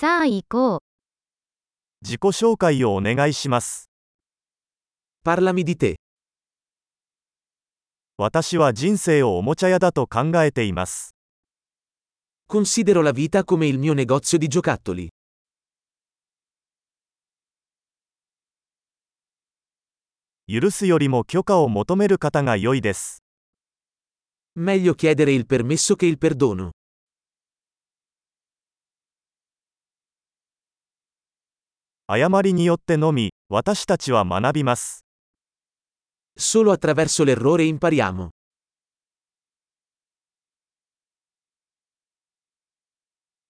さあ行こう。自己紹介をお願いします。Parlami di te. 私は人生をおもちゃ屋だと考えています。Considero la vita come il mio negozio di giocattoli. 許すよりも許可を求める方が良いです。Meglio chiedere il permesso che il perdono. 誤りによってのみ、私たちは学びます。Solo attraverso l'errore impariamo.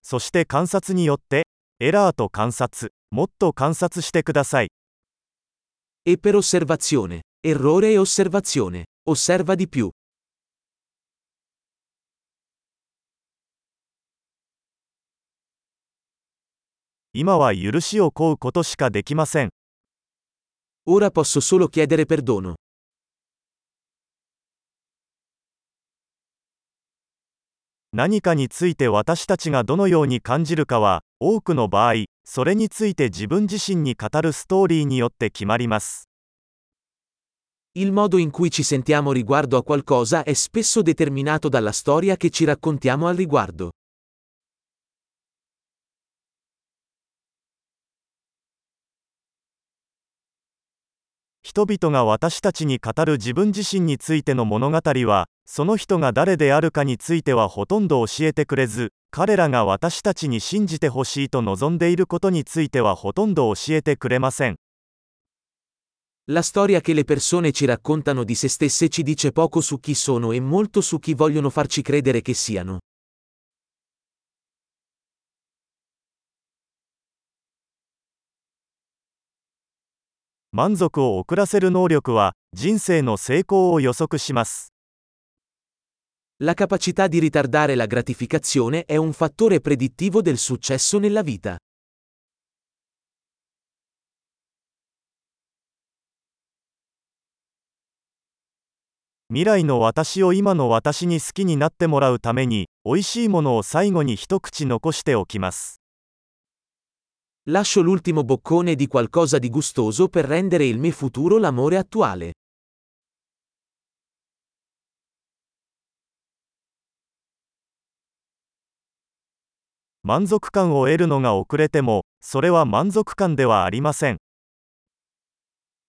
そして観察によって、エラーと観察、もっと観察してください。E per osservazione. Errore e osservazione. Osserva di più. 今は許しを請うことしかできません。Ora posso solo chiedere perdono. 何かについて私たちがどのように感じるかは、多くの場合、それについて自分自身に語るストーリーによって決まります。Il modo in cui ci sentiamo riguardo a qualcosa è spesso determinato dalla storia che ci raccontiamo al riguardo. 人々が私たちに語る自分自身についての物語は、その人が誰であるかについてはほとんど教えてくれず、彼らが私たちに信じてほしいと望んでいることについてはほとんど教えてくれません。La storia che le persone ci raccontano di se stesse ci dice poco su chi sono e molto su chi vogliono farci credere che siano. 満足を遅らせる能力は、人生の成功を予測します。La capacità di ritardare la gratificazione è un fattore predittivo del successo nella vita. 未 Lascio l'ultimo boccone di qualcosa di gustoso per rendere il mio futuro l'amore attuale.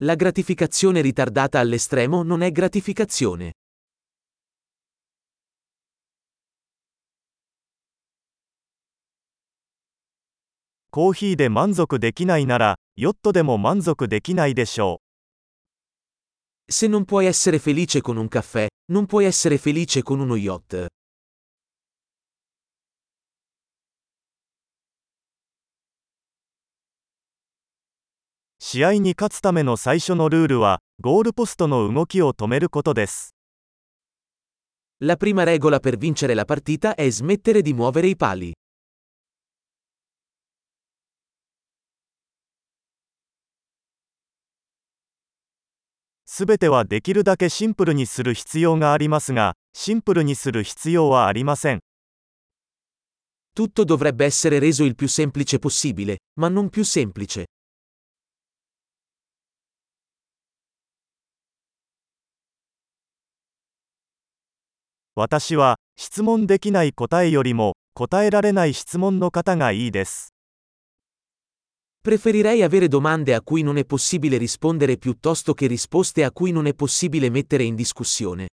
La gratificazione ritardata all'estremo non è gratificazione. コーヒーで満足できないなら、ヨットでも満足できないでしょ Se non puoi essere felice con un caffè, non puoi essere felice con uno yacht. う。試合に勝つための最初のルールは、ゴールポストの動きを止めることです。La prima regola per vincere la partita è smettere di muovere i pali. すべてはできるだけシンプルにする必要がありますが、シンプルにする必要はありません。Tutto dovrebbe essere reso il più semplice possibile, ma non più semplice. 私は、質問できない答えよりも、答えられない質問の方がいいです。Preferirei avere domande a cui non è possibile rispondere piuttosto che risposte a cui non è possibile mettere in discussione.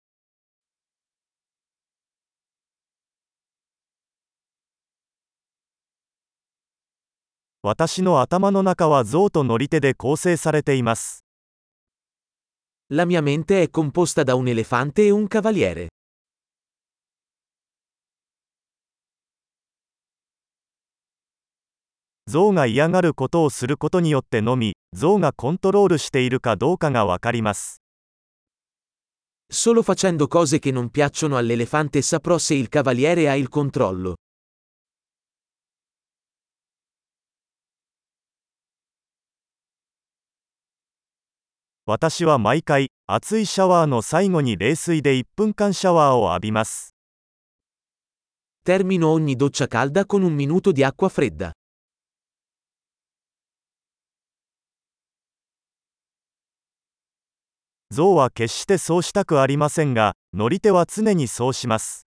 La mia mente è composta da un elefante e un cavaliere. 象が嫌がることをすることによってのみ、象がコントロールしているかどうかがわかります。Solo facendo cose che non piacciono all'elefante saprò se il cavaliere ha il controllo. 私は毎回、熱いシャワーの最後に冷水で1分間シャワーを浴びます。Termino ogni doccia calda con un minuto di acqua fredda. 象は決してそうしたくありませんが、乗り手は常にそうします。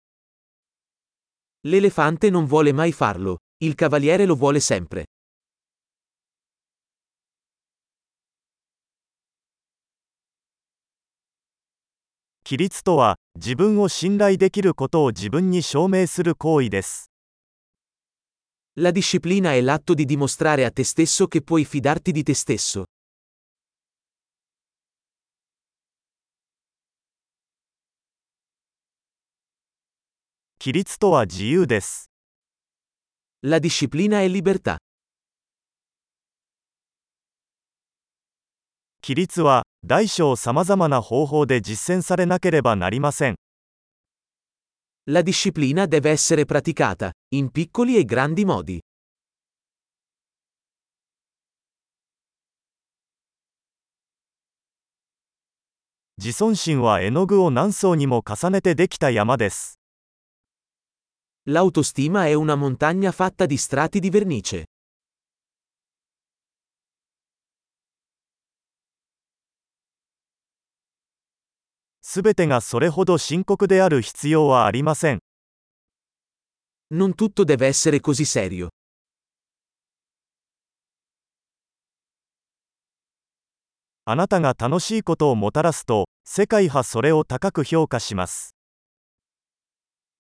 L'elefante non vuole mai farlo, il cavaliere lo vuole sempre. 規律とは、自分を信頼できることを自分に証明する行為です。La disciplina è l'atto di dimostrare a te stesso che puoi fidarti di te stesso. 規律とは自由です。La disciplina è libertà. 規律は、大小さまざまな方法で実践されなければなりません。La disciplina deve essere praticata, in piccoli e grandi modi. 自尊心は絵の具を何層にも重ねてできた山です。L'autostima è una montagna fatta di strati di vernice. すべてがそれほど深刻である必要はありません。Non tutto deve essere così serio. あなたが楽しいことをもたらすと、世界はそれを高く評価します。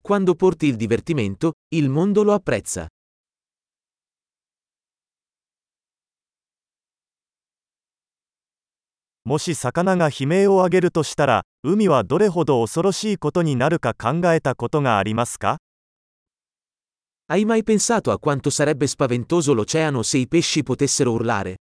Quando porti il divertimento, il mondo lo apprezza. Hai mai pensato a quanto sarebbe spaventoso l'oceano se i pesci potessero urlare?